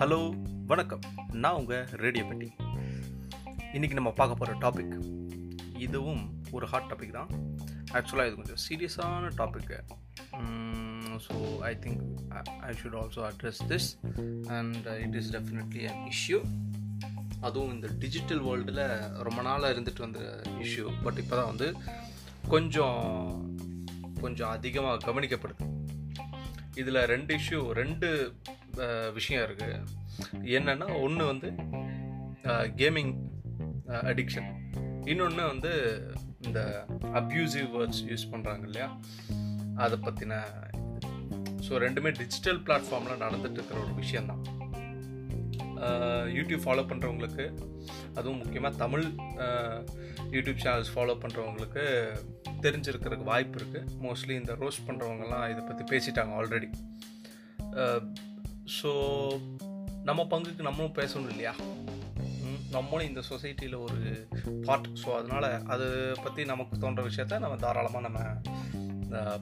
Hello வணக்கம். நான் உங்கள் ரேடியோ பெட்டி. இன்றைக்கி நம்ம பார்க்க போகிற டாபிக் இதுவும் ஒரு ஹாட் டாபிக் தான். ஆக்சுவலாக இது கொஞ்சம் சீரியஸான topic so I think I should also address this and it is definitely an issue அதுவும் இந்த டிஜிட்டல் வேர்ல்டில் ரொம்ப நாளாக இருந்துட்டு வந்த இஷ்யூ பட் இப்போ தான் வந்து கொஞ்சம் கொஞ்சம் அதிகமாக கவனிக்கப்படுது. இதில் ரெண்டு இஷ்யூ ரெண்டு விஷயம் இருக்குது என்னென்னா ஒன்று வந்து கேமிங் அடிக்ஷன் இன்னொன்று வந்து இந்த அப்யூசிவ் வேர்ட்ஸ் யூஸ் பண்ணுறாங்க இல்லையா? அதை பற்றின ஸோ ரெண்டுமே டிஜிட்டல் பிளாட்ஃபார்மில் நடந்துட்டு இருக்கிற ஒரு விஷயந்தான் யூடியூப் ஃபாலோ பண்ணுறவங்களுக்கு அதுவும் முக்கியமாக தமிழ் யூடியூப் சேனல்ஸ் ஃபாலோ பண்ணுறவங்களுக்கு தெரிஞ்சிருக்கிறதுக்கு வாய்ப்பு இருக்குது மோஸ்ட்லி இந்த ரோஸ்ட் பண்ணுறவங்கலாம் இதை பற்றி பேசிட்டாங்க ஆல்ரெடி ஸோ நம்ம பங்குக்கு நம்மளும் பேசணும் இல்லையா? நம்மளும் இந்த சொசைட்டியில் ஒரு பார்ட் ஸோ அதனால் அதை பற்றி நமக்கு தோன்ற விஷயத்த நம்ம தாராளமாக நம்ம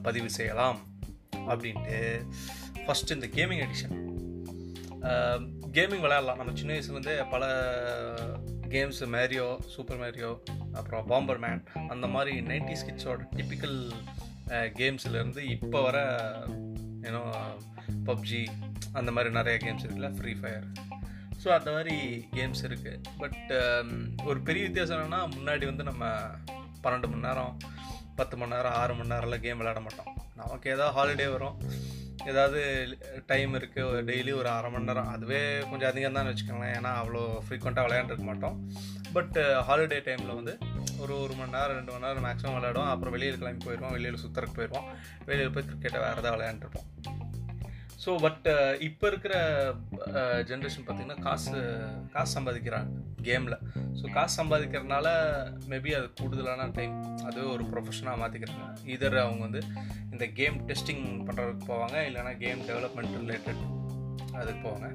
பதிவு செய்யலாம் அப்படின்ட்டு ஃபஸ்ட்டு இந்த கேமிங் எடிஷன் கேமிங் விளையாடலாம். நம்ம சின்ன வயசுலேருந்தே பல கேம்ஸ் மேரியோ சூப்பர் மேரியோ அப்புறம் பாம்பர் மேன் அந்த மாதிரி நைன்டி கிட்ஸோட டிப்பிக்கல் கேம்ஸ்லேருந்து இப்போ வர ஏன்னோ பப்ஜி அந்த மாதிரி நிறைய கேம்ஸ் இருக்குல்ல ஃப்ரீ ஃபயர் ஸோ அந்த மாதிரி கேம்ஸ் இருக்குது பட் um, ஒரு பெரிய வித்தியாசம் என்னென்னா முன்னாடி வந்து நம்ம பன்னெண்டு மணி நேரம் பத்து மணி நேரம் ஆறு மணி நேரம்லாம் கேம் விளையாட மாட்டோம். நமக்கு ஏதாவது ஹாலிடே வரும். ஏதாவது டைம் இருக்குது டெய்லி ஒரு அரை மணி நேரம் அதுவே கொஞ்சம் அதிகம் தான் வச்சுக்கோங்களேன். ஏன்னா அவ்வளோ ஃப்ரீக்வெண்ட்டாக விளையாண்டுருக்க மாட்டோம். பட் ஹாலிடே டைமில் வந்து ஒரு ஒரு மணி நேரம் ரெண்டு மணி நேரம் மேக்ஸிமம் விளையாடுவோம். அப்புறம் வெளியில் கிளம்பி போயிடுவோம். வெளியில் சுற்றுறக்கு போயிடுவோம். வெளியில் போய் கிரிக்கெட்டை வேறு ஏதாவது விளையாண்டுருப்போம். ஸோ பட் இப்போ இருக்கிற uh, ஜென்ரேஷன் பார்த்திங்கன்னா காசு காசு சம்பாதிக்கிறாங்க கேமில் ஸோ காசு சம்பாதிக்கிறதுனால மேபி அது கூடுதலான டைம் அது ஒரு ப்ரொஃபஷனாக மாற்றிக்கிறாங்க இதர் அவங்க வந்து இந்த கேம் டெஸ்டிங் பண்ணுறதுக்கு போவாங்க இல்லைனா கேம் டெவலப்மெண்ட் ரிலேட்டட் அதுக்கு போவாங்க.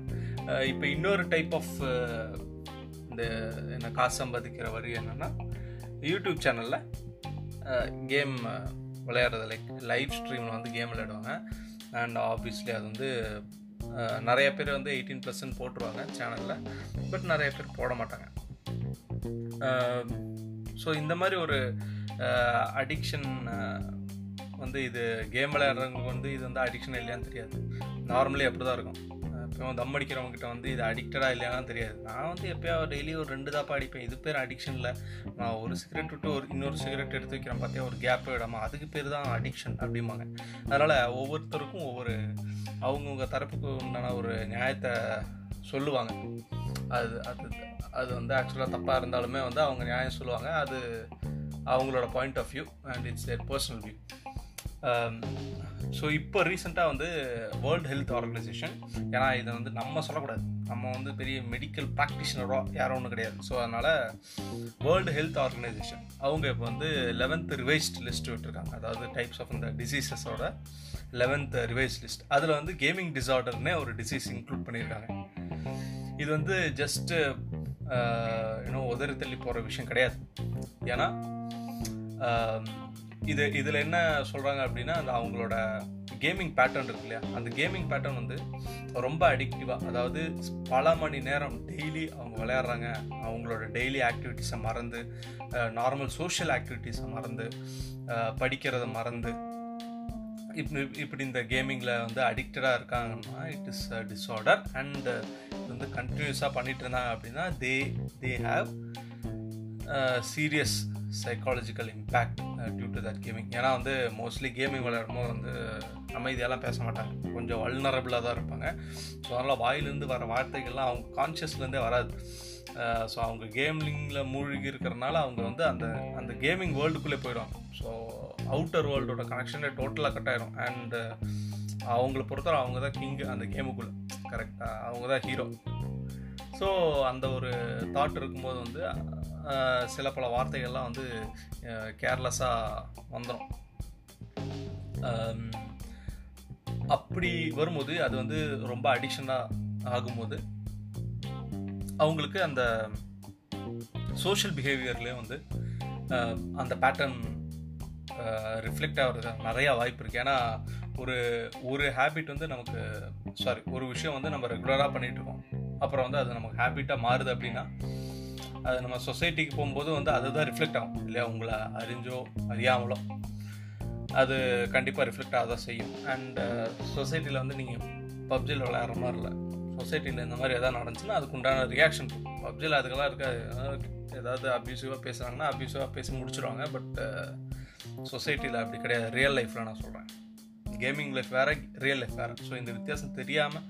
Uh, இப்போ இன்னொரு டைப் ஆஃப் uh, இந்த என்ன காசு சம்பாதிக்கிற வரி என்னென்னா யூடியூப் சேனலில் கேம் விளையாடுறது லைக் லைவ் ஸ்ட்ரீமில் வந்து கேம் விளையாடுவாங்க. அண்ட் ஆப்வியஸ்லி அது வந்து நிறைய பேர் வந்து எயிட்டீன் ப்ளஸ்ன்னு போட்டுருவாங்க சேனலில் பட் நிறைய பேர் போட மாட்டாங்க. ஸோ இந்த மாதிரி ஒரு அடிக்ஷன் வந்து இது கேம் விளையாடுறவங்களுக்கு வந்து இது வந்து அடிக்ஷன் இல்லையான்னு தெரியாது. நார்மலி அப்படி தான் இருக்கும். இவன் தம் அடிக்கிறவங்ககிட்ட வந்து இது அடிக்டடாக இல்லையான்னு தெரியாது. நான் வந்து எப்போயாவது டெய்லி ஒரு ரெண்டு தாப்பா அடிப்பேன். இது பேர் அடிக்ஷனில் நான் ஒரு சிகரெட் விட்டு ஒரு இன்னொரு சிகரெட் எடுத்து வைக்கிறேன் பார்த்தியா ஒரு கேப் விடாம. அதுக்கு பேர் தான் அடிக்ஷன் அப்படிம்பாங்க. அதனால் ஒவ்வொருத்தருக்கும் ஒவ்வொரு அவங்கவுங்க தரப்புக்கு உண்டான ஒரு நியாயத்தை சொல்லுவாங்க. அது அது அது வந்து ஆக்சுவலாக தப்பாக இருந்தாலுமே வந்து அவங்க நியாயம் சொல்லுவாங்க. அது அவங்களோட point of view and it's their personal view so இப்போ ரீசெண்டாக வந்து வேர்ல்டு ஹெல்த் ஆர்கனைசேஷன் ஏன்னா இதை வந்து நம்ம சொல்லக்கூடாது. நம்ம வந்து பெரிய மெடிக்கல் ப்ராக்டிஷனரோ யாரும் ஒன்றும் கிடையாது. ஸோ அதனால் வேர்ல்டு ஹெல்த் ஆர்கனைசேஷன் அவங்க இப்போ வந்து லெவன்த் ரிவைஸ்ட் லிஸ்ட் விட்டுருக்காங்க. அதாவது டைப்ஸ் ஆஃப் இந்த டிசீசஸோட லெவன்த் ரிவைஸ் லிஸ்ட் அதில் வந்து கேமிங் டிசார்டர்னே ஒரு டிசீஸ் இன்க்ளூட் பண்ணியிருக்காங்க. இது வந்து ஜஸ்ட்டு இன்னும் uh, உதறி தள்ளி போகிற விஷயம் கிடையாது. ஏன்னா um, இது இதில் என்ன சொல்கிறாங்க அப்படின்னா அந்த அவங்களோட கேமிங் பேட்டர்ன் இருக்கு இல்லையா? அந்த கேமிங் பேட்டர்ன் வந்து ரொம்ப அடிக்டிவாக அதாவது பல மணி நேரம் டெய்லி அவங்க விளையாடுறாங்க. அவங்களோட டெய்லி ஆக்டிவிட்டீஸை மறந்து நார்மல் சோஷியல் ஆக்டிவிட்டீஸை மறந்து படிக்கிறத மறந்து இப்படி இப்படி இந்த கேமிங்கில் வந்து அடிக்டடாக இருக்காங்கன்னா இட் இஸ் டிஸார்டர் அண்ட் வந்து கண்டினியூஸாக பண்ணிட்டு இருந்தாங்க அப்படின்னா they they have serious psychological impact due to that gaming ஏன்னா வந்து மோஸ்ட்லி கேமிங் விளையாடும்போது வந்து அமைதியெல்லாம் பேச மாட்டாங்க. கொஞ்சம் வல்னரபிளாக தான் இருப்பாங்க. ஸோ அதனால் வாயிலேருந்து வர வார்த்தைகள்லாம் அவங்க கான்ஷியஸ்லேருந்தே வராது. Uh, ஸோ அவங்க கேமிங்கில் மூழ்கி இருக்கிறனால அவங்க வந்து அந்த அந்த கேமிங் வேர்ல்டுக்குள்ளே போயிடுவாங்க. ஸோ அவுட்டர் வேர்ல்டோட கனெக்ஷனே டோட்டலாக கட் ஆயிரும். அண்டு uh, அவங்கள பொறுத்தவரை அவங்க தான் கிங் அந்த கேமுக்குள்ளே கரெக்டாக அவங்க தான் ஹீரோ ஸோ அந்த ஒரு தாட் இருக்கும்போது வந்து சில பல வார்த்தைகள்லாம் வந்து கேர்லெஸ்ஸாக வந்துடும் அப்படி வரும்போது அது வந்து ரொம்ப அடிக்ஷனாக ஆகும்போது அவங்களுக்கு அந்த சோஷியல் பிஹேவியர்லேயே வந்து அந்த பேட்டர்ன் ரிஃப்ளெக்ட் ஆகிறது நிறையா வாய்ப்பு இருக்குது ஏன்னா ஒரு ஒரு ஹேபிட் வந்து நமக்கு சாரி ஒரு விஷயம் வந்து நம்ம ரெகுலராக பண்ணிகிட்டு இருக்கோம். அப்புறம் வந்து அது நமக்கு ஹேபிட்டாக மாறுது அப்படின்னா அது நம்ம சொசைட்டிக்கு போகும்போது வந்து அதுதான் ரிஃப்ளெக்ட் ஆகும். இல்லையா? உங்களை அறிஞ்சோ அறியாமலோ. அது கண்டிப்பாக ரிஃப்ளெக்ட் ஆக தான் செய்யும் அண்ட் சொசைட்டியில் uh, வந்து நீங்கள் பப்ஜியில் விளையாடுற மாதிரி இல்லை. சொசைட்டியில் இந்த மாதிரி எதாவது நடந்துச்சுன்னா அதுக்கு உண்டான ரியாக்ஷன் பப்ஜியில் அதுக்கெல்லாம் இருக்காது ஏதாவது அப்யூசிவாக பேசுகிறாங்கன்னா அப்யூசிவாக பேசி முடிச்சிடுவாங்க பட் சொசைட்டியில் uh, அப்படி கிடையாது. ரியல் லைஃப்பில் நான் சொல்கிறேன் கேமிங் லைஃப் வேறு ரியல் லைஃப் வேறு. ஸோ இந்த வித்தியாசம் தெரியாமல்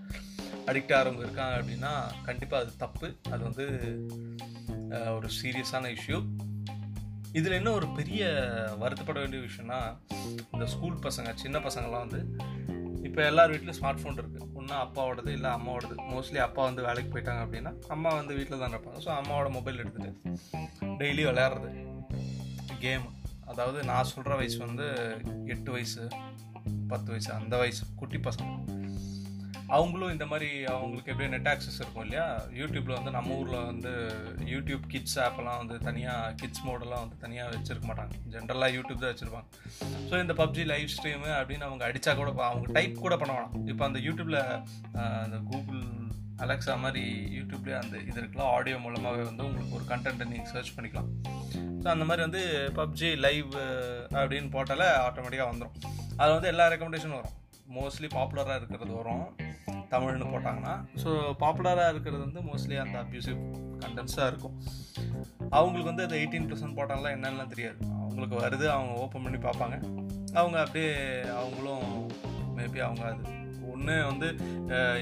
அடிக்ட் ஆகிறவங்க இருக்காங்க அப்படின்னா கண்டிப்பாக அது தப்பு. அது வந்து ஒரு சீரியஸான இஷ்யூ. இதில் என்ன ஒரு பெரிய வருத்தப்பட வேண்டிய விஷயம்னா இந்த ஸ்கூல் பசங்க சின்ன பசங்கள்லாம் வந்து இப்போ எல்லார் வீட்லேயும் ஸ்மார்ட் ஃபோன் இருக்குது ஒன்றா அப்பாவோடது இல்லை அம்மாவோடது. மோஸ்ட்லி அப்பா வந்து வேலைக்கு போயிட்டாங்க அப்படின்னா அம்மா வந்து வீட்டில் தான் இருப்பாங்க. ஸோ அம்மாவோட மொபைல் எடுத்துகிட்டு டெய்லி விளையாடுறது கேம் அதாவது நான் சொல்கிற வயசு வந்து எட்டு வயசு பத்து வயசு அந்த வயசு குட்டி பசங்க. அவங்களும் இந்த மாதிரி அவங்களுக்கு எப்படியும் நெட் ஆக்சஸ் இருக்கும் இல்லையா? யூடியூப்பில் வந்து நம்ம ஊரில் வந்து யூடியூப் கிட்ஸ் ஆப்பெல்லாம் வந்து தனியாக கிட்ஸ் மோடெல்லாம் வந்து தனியாக வச்சுருக்க மாட்டாங்க. ஜென்ரலாக யூடியூப் தான் வச்சுருப்பாங்க. ஸோ இந்த பப்ஜி லைவ் ஸ்ட்ரீமு அப்படின்னு அவங்க அடித்தா கூட அவங்க டைப் கூட பண்ண வேணாம். இப்போ அந்த யூடியூப்பில் அந்த கூகுள் அலெக்ஸா மாதிரி யூடியூப்லேயே அந்த இது இருக்கலாம். ஆடியோ மூலமாகவே வந்து உங்களுக்கு ஒரு கண்டென்ட்டை நீங்கள் சர்ச் பண்ணிக்கலாம். ஸோ அந்த மாதிரி வந்து பப்ஜி லைவ் அப்படின்னு போட்டால ஆட்டோமேட்டிக்காக வந்துடும் அதில் வந்து எல்லா ரெக்கமெண்டேஷனும் வரும். மோஸ்ட்லி பாப்புலராக இருக்கிறது வரும். தமிழ்னு போட்டாங்கன்னா. ஸோ பாப்புலராக இருக்கிறது வந்து மோஸ்ட்லி அந்த அப்யூசிவ் கண்டென்ட்ஸாக இருக்கும். அவங்களுக்கு வந்து அது எயிட்டீன் பர்சன்ட் போட்டாலாம் என்னென்னலாம் தெரியாது. அவங்களுக்கு வருது அவங்க ஓப்பன் பண்ணி பார்ப்பாங்க. அவங்க அப்படியே அவங்களும் மேபி அவங்க அது ஒன்று வந்து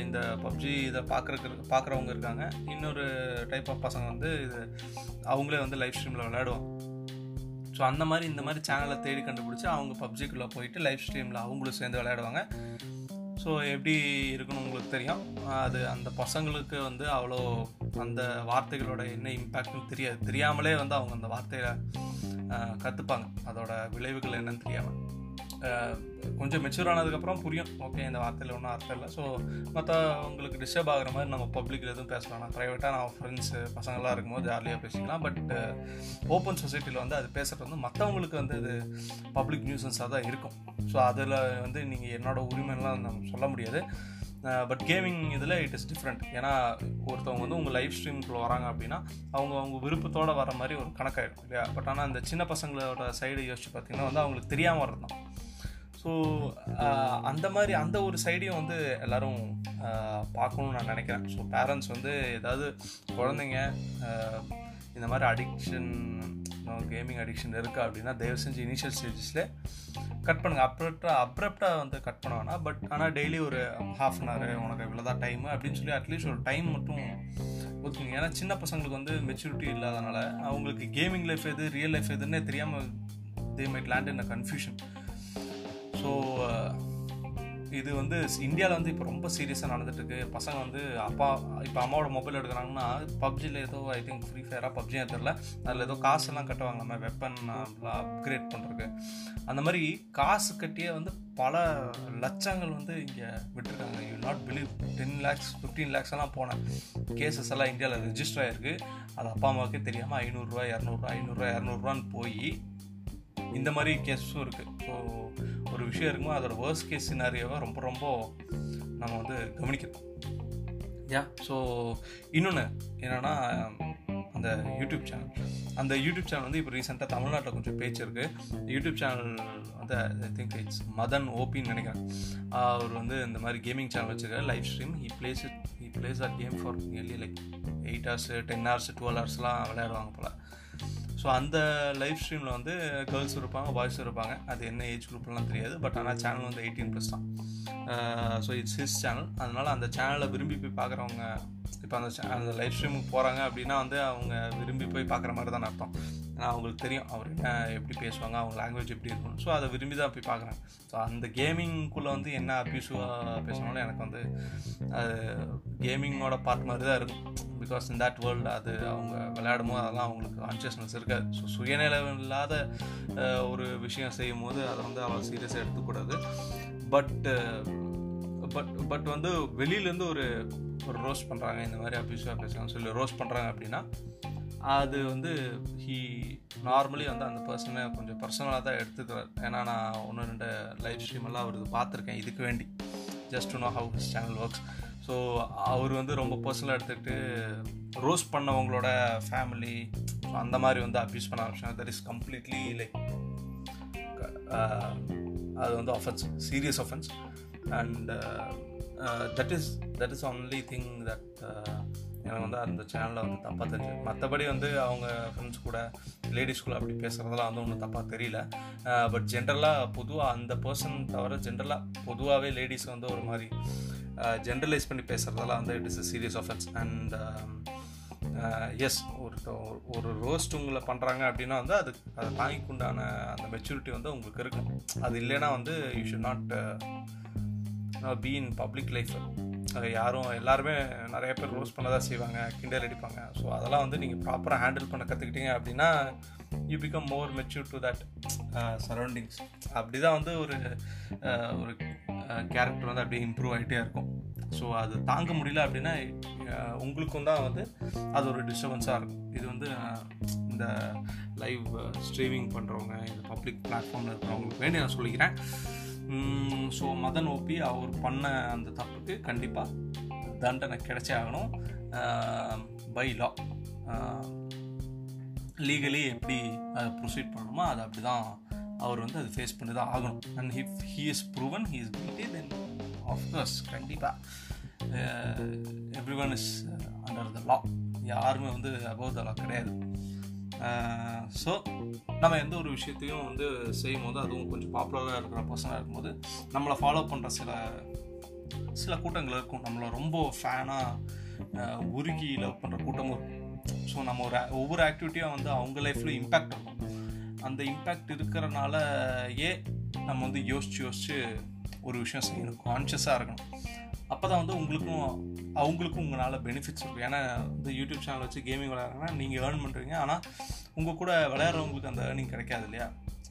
இந்த பப்ஜி இதை பார்க்குறக்கு பார்க்குறவங்க இருக்காங்க. இன்னொரு டைப் ஆஃப் பசங்க வந்து இது அவங்களே வந்து லைவ் ஸ்ட்ரீமில் விளையாடுவாங்க. ஸோ அந்த மாதிரி இந்த மாதிரி சேனலை தேடி கண்டுபிடிச்சி அவங்க பப்ஜிக்குள்ளே போயிட்டு லைவ் ஸ்ட்ரீமில் அவங்களும் சேர்ந்து விளையாடுவாங்க. ஸோ எப்படி இருக்குன்னு உங்களுக்கு தெரியும். அது அந்த பசங்களுக்கு வந்து அவ்வளோ அந்த வார்த்தைகளோட என்ன இம்பேக்ட்னு தெரியாது. தெரியாமலே வந்து அவங்க அந்த வார்த்தையை கற்றுப்பாங்க அதோட விளைவுகள் என்னன்னு தெரியாமல் கொஞ்சம் மெச்சூர் ஆனதுக்கப்புறம் புரியும். ஓகே இந்த வார்த்தையில் ஒன்றும் அர்த்தம் இல்லை. ஸோ மற்ற உங்களுக்கு டிஸ்டர்ப் ஆகிற மாதிரி நம்ம பப்ளிக்கில் எதுவும் பேசலாம். நான் ப்ரைவேட்டாக நான் ஃப்ரெண்ட்ஸு பசங்களாம் இருக்கும்போது ஜாலியாக பேசிக்கலாம். பட் ஓப்பன் சொசைட்டியில் வந்து அது பேசுகிறது வந்து மற்றவங்களுக்கு வந்து இது பப்ளிக் நியூசன்ஸாக தான் இருக்கும். ஸோ அதில் வந்து நீங்கள் என்னோடய உரிமைலாம் நம்ம சொல்ல முடியாது. பட் கேமிங் இதில் இட் இஸ் டிஃப்ரெண்ட் ஏன்னா ஒருத்தவங்க வந்து உங்கள் லைஃப் ஸ்ட்ரீமுக்குள்ளே வராங்க அப்படின்னா அவங்க அவங்க விருப்பத்தோடு வர மாதிரி ஒரு கணக்காயிடும் இல்லையா? பட் ஆனால் அந்த சின்ன பசங்களோட சைடு யோசிச்சு பார்த்தீங்கன்னா வந்து அவங்களுக்கு தெரியாமல் வர்றது தான் ஸோ uh, அந்த மாதிரி அந்த ஒரு சைடையும் வந்து எல்லோரும் uh, பார்க்கணுன்னு நான் நினைக்கிறேன். ஸோ பேரண்ட்ஸ் வந்து ஏதாவது குழந்தைங்க uh, இந்த மாதிரி அடிக்ஷன் கேமிங் அடிக்ஷன் இருக்கா அப்படின்னா தயவு செஞ்சு இனிஷியல் ஸ்டேஜஸில் கட் பண்ணுங்கள் அப்ரப்டாக அப்ரப்டாக வந்து கட் பண்ண வேணாம். பட் ஆனால் டெய்லி ஒரு ஹாஃப் அன் ஹவர் உனக்கு இவ்வளோ தான் டைமு அப்படின்னு சொல்லி அட்லீஸ்ட் ஒரு டைம் மட்டும் ஒத்துக்குங்க ஏன்னா சின்ன பசங்களுக்கு வந்து மெச்சூரிட்டி இல்லாதனால அவங்களுக்கு கேமிங் லைஃப் எது ரியல் லைஃப் எதுன்னே தெரியாமல் they might land in a confusion so uh, இது வந்து இந்தியாவில் வந்து இப்போ ரொம்ப சீரியஸாக நடந்துட்டுருக்கு. பசங்க வந்து அப்பா இப்போ அம்மாவோட மொபைல் எடுக்கிறாங்கன்னா பப்ஜியில் ஏதோ ஐ திங்க் ஃப்ரீ ஃபயராக பப்ஜியாக தெரில அதில் ஏதோ காசெல்லாம் கட்டுவாங்க நம்ம வெப்பன் அப்கிரேட் பண்ணுறதுக்கு அந்த மாதிரி காசு கட்டியே வந்து பல லட்சங்கள் வந்து இங்கே விட்டுருக்காங்க. You not believe ten lakhs fifteen lakhs எல்லாம் போன கேசஸ் எல்லாம் இந்தியாவில் ரெஜிஸ்டர் ஆகிருக்கு அது அப்பா அம்மாவுக்கே தெரியாமல் ஐநூறுரூவா இரநூறுவா ஐநூறுரூவா இரநூறுவான்னு போய் இந்த மாதிரி கேஸும் இருக்குது ஸோ ஒரு விஷயம் இருக்குமோ அதோட வேர்ஸ்ட் கேஸ் சினாரியோவை ரொம்ப ரொம்ப நம்ம வந்து கவனிக்கணும். யா. ஸோ இன்னொன்று என்னென்னா அந்த யூடியூப் சேனல் அந்த யூடியூப் சேனல் வந்து இப்போ ரீசெண்டாக தமிழ்நாட்டில் கொஞ்சம் பேச்சு இருக்குது யூடியூப் சேனல் வந்து ஐ திங்க் இட்ஸ் மதன் ஓபின்னு நினைக்கிறேன். அவர் வந்து இந்த மாதிரி கேமிங் சேனல் வச்சுருக்காரு. Live stream he plays it he plays a game for nearly like eight hours ten hours twelve ஹவர்ஸ்லாம் விளையாடுவாங்க போல். ஸோ அந்த லைவ் ஸ்ட்ரீமில் வந்து கேர்ள்ஸ் இருப்பாங்க பாய்ஸ் இருப்பாங்க. அது என்ன ஏஜ் குரூப்லாம் தெரியாது பட் ஆனால் சேனல் வந்து எயிட்டீன் ப்ளஸ் தான். ஸோ இட்ஸ் ஹிஸ் சேனல் அதனால் அந்த சேனலை விரும்பி போய் பார்க்குறவங்க இப்போ அந்த அந்த லைவ் ஸ்ட்ரீமுக்கு போகிறாங்க அப்படின்னா வந்து அவங்க விரும்பி போய் பார்க்குற மாதிரி தான் அர்த்தம். ஏன்னா அவங்களுக்கு தெரியும் அவர் என்ன எப்படி பேசுவாங்க அவங்க லாங்குவேஜ் எப்படி இருக்கும் ஸோ அதை விரும்பி தான் போய் பார்க்குறாங்க ஸோ அந்த கேமிங்குள்ளே வந்து என்ன அப்யூசிவாக பேசினாலும் எனக்கு வந்து அது கேமிங்கோட பார்ட் மாதிரி தான் இருக்கும். பிகாஸ் இன் தட் வேர்ல்டு அது அவங்க விளையாடும் போது அதெல்லாம் அவங்களுக்கு கான்சியஸ்னஸ் இருக்காது. ஸோ சுயநிலம் இல்லாத ஒரு விஷயம் செய்யும் போது அதை வந்து அவள் சீரியஸாக எடுத்துக்கூடாது பட் பட் பட் வந்து வெளியிலேருந்து ஒரு ஒரு ரோஸ்ட் பண்ணுறாங்க இந்த மாதிரி அப்யூஸாக பேசுகிறாங்க சொல்லி ரோஸ்ட் பண்ணுறாங்க அப்படின்னா அது வந்து ஹீ நார்மலி வந்து அந்த பர்சனை கொஞ்சம் பர்சனலாக தான் எடுத்துக்கிறார் ஏன்னா நான் ஒன்று ரெண்டு லைவ் ஸ்ட்ரீம் எல்லாம் அவருக்கு பார்த்துருக்கேன். இதுக்கு வேண்டி. Just know how his channel works so அவர் வந்து ரொம்ப பர்சனலாக எடுத்துக்கிட்டு ரோஸ் பண்ணவங்களோட ஃபேமிலி அந்த மாதிரி வந்து அப்யூஸ் பண்ண ஆரம்பிச்சாங்க. தட் இஸ் கம்ப்ளீட்லி லைக் அது வந்து offence serious offence and that is that is only thing that எனக்கு வந்து அந்த சேனலில் வந்து தப்பாக தெரிஞ்சு மற்றபடி வந்து அவங்க ஃப்ரெண்ட்ஸ் கூட லேடிஸ் கூட அப்படி பேசுகிறதெல்லாம் வந்து ஒன்றும் தப்பாக தெரியல. பட் ஜென்ரலாக பொதுவாக அந்த பர்சன் தவிர ஜென்ரலாக பொதுவாகவே லேடிஸ் வந்து ஒரு மாதிரி uh, ஜென்ரலைஸ் பண்ணி பேசுகிறதெல்லாம் வந்து it is a serious offence and as ஒரு ஒரு ரோஸ்ட் உங்களை பண்ணுறாங்க அப்படின்னா வந்து அது அதை தாங்கிக்குண்டான அந்த மெச்சூரிட்டி வந்து உங்களுக்கு இருக்கும் அது இல்லைன்னா வந்து you should not be in public life யாரும் எல்லாருமே நிறைய பேர் ரோஸ் பண்ண தான் செய்வாங்க கிண்டல் அடிப்பாங்க. ஸோ அதெல்லாம் வந்து நீங்கள் ப்ராப்பராக ஹேண்டில் பண்ண கற்றுக்கிட்டீங்க அப்படின்னா you become more mature to that surroundings அப்படி தான் வந்து ஒரு uh, ஒரு uh, கேரக்டர் வந்து அப்படியே இம்ப்ரூவ் ஆகிட்டே இருக்கும். ஸோ அது தாங்க முடியல அப்படின்னா uh, உங்களுக்கும் தான் வந்து அது ஒரு டிஸ்டர்பன்ஸாக இருக்கும். இது வந்து இந்த லைவ் ஸ்ட்ரீமிங் பண்ணுறவங்க இந்த பப்ளிக் பிளாட்ஃபார்மில் இருக்கிறவங்களுக்கு வேண்டி நான் சொல்லிக்கிறேன். ஸோ மதன் ஓபி அவர் பண்ண அந்த தப்புக்கு கண்டிப்பாக தண்டனை கிடைச்சே ஆகணும். பை லா லீகலி எப்படி அதை ப்ரொசீட் பண்ணணுமோ அதை அப்படி தான் அவர் வந்து அது ஃபேஸ் பண்ணி தான் ஆகணும் and if he is proven he is guilty then of course கண்டிப்பாக every one is under the law யாருமே வந்து அபவ் த லா கிடையாது. ஸோ நம்ம எந்த ஒரு விஷயத்தையும் வந்து செய்யும் போது அதுவும் கொஞ்சம் பாப்புலராக இருக்கிற பர்சனாக இருக்கும்போது நம்மளை ஃபாலோ பண்ணுற சில சில கூட்டங்கள் இருக்கும். நம்மளை ரொம்ப ஃபேனாக உருகி லவ் பண்ணுற கூட்டமும் இருக்கும். ஸோ நம்ம ஒரு ஒவ்வொரு ஆக்டிவிட்டியும் வந்து அவங்க லைஃப்பில் இம்பேக்ட் இருக்கும். அந்த இம்பேக்ட் இருக்கிறனால ஏ நம்ம வந்து யோசிச்சு யோசிச்சு ஒரு விஷயம் செய்யணும். கான்ஷியஸாக இருக்கணும். அப்போ தான் வந்து உங்களுக்கும் அவங்களுக்கும் உங்களால் பெனிஃபிட்ஸ் இருக்கும் ஏன்னா இந்த யூடியூப் சேனல் வச்சு கேமிங் விளையாடுறாங்கன்னா நீங்கள் ஏர்ன் பண்ணுறீங்க ஆனால் உங்கள் கூட விளையாடுறவங்களுக்கு அந்த ஏர்னிங் கிடைக்காது இல்லையா?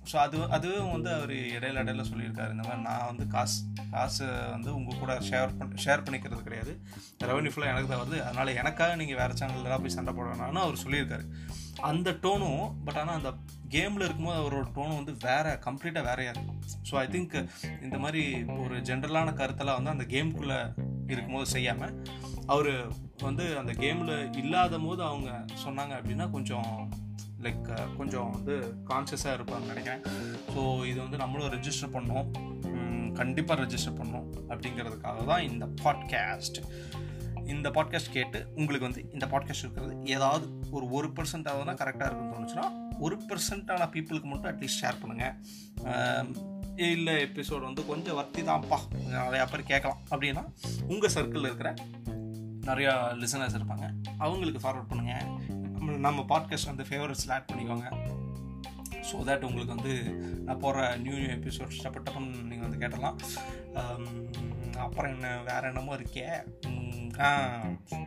ஸோ அது அதுவும் வந்து அவர் இடையில இடையில சொல்லியிருக்காரு. இந்த மாதிரி நான் வந்து காசு காசு வந்து உங்கள் கூட ஷேர் பண்ண ஷேர் பண்ணிக்கிறது கிடையாது. ரெவன்யூ ஃபுல்லாக எனக்கு தான் வருது. அதனால் எனக்காக நீங்கள் வேறு சேனல்லாம் போய் சண்டை போட அவர் சொல்லியிருக்காரு. அந்த டோனும் பட் ஆனால் அந்த கேமில் இருக்கும்போது அவரோட டோனும் வந்து வேறு கம்ப்ளீட்டாக வேறையாக இருக்கும் ஸோ ஐ திங்க் இந்த மாதிரி ஒரு ஜென்ரலான கருத்தெல்லாம் வந்து அந்த கேமுக்குள்ளே இருக்கும்போது செய்யாமல் அவர் வந்து அந்த கேமில் இல்லாத போது அவங்க சொன்னாங்க அப்படின்னா கொஞ்சம் லைக் கொஞ்சம் வந்து கான்சியஸாக இருப்பாங்க நினைக்கிறேன். ஸோ இது வந்து நம்மளும் ரெஜிஸ்டர் பண்ணோம். கண்டிப்பாக ரெஜிஸ்டர் பண்ணோம் அப்படிங்கிறதுக்காக தான் இந்த பாட்காஸ்ட் இந்த பாட்காஸ்ட் கேட்டு உங்களுக்கு வந்து இந்த பாட்காஸ்ட் இருக்கிறது ஏதாவது ஒரு ஒரு பர்சன்ட் ஆகுதுன்னா கரெக்டாக இருக்குன்னு தோணுச்சுன்னா ஒரு பர்சன்டான பீப்புளுக்கு மட்டும் அட்லீஸ்ட் ஷேர் பண்ணுங்கள் இல்லை எபிசோடு வந்து கொஞ்சம் வர்த்தி தான்ப்பா. நிறையா பேர் கேட்கலாம். அப்படின்னா உங்கள் சர்க்கிளில் இருக்கிற நிறையா லிசனர்ஸ் இருப்பாங்க. அவங்களுக்கு ஃபார்வர்ட் பண்ணுங்கள் நம்ம நம்ம பாட்காஸ்ட் வந்து ஃபேவரட்ஸில் ஆட் பண்ணிக்கோங்க. ஸோ தட் உங்களுக்கு வந்து நான் போகிற நியூ நியூ எபிசோட்ஸ் டப்ப டப்பன்னு நீங்கள் வந்து கேட்டலாம். அப்புறம் என்ன வேறு என்னமோ இருக்கே.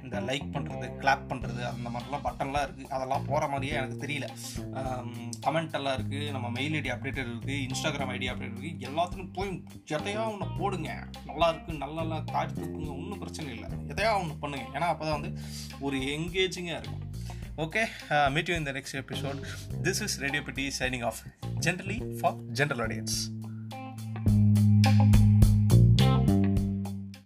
இந்த லைக் பண்ணுறது கிளாப் பண்ணுறது அந்த மாதிரிலாம் பட்டன்லாம் இருக்குது அதெல்லாம் போகிற மாதிரியே எனக்கு தெரியல. கமெண்ட் எல்லாம் இருக்குது நம்ம மெயில் ஐடி அப்டேட்டட் இருக்குது இன்ஸ்டாகிராம் ஐடி அப்டேட் இருக்குது எல்லாத்துக்கும் போய் எதையா ஒன்று போடுங்க. நல்லா இருக்குது நல்லா காட்சி தூக்குங்க ஒன்றும் பிரச்சனை இல்லை. எதையா ஒன்று பண்ணுங்க. ஏன்னா அப்போ தான் வந்து ஒரு எங்கேஜிங்காக இருக்கும். Okay meet you you next the this is this is radio pity signing off. Generally for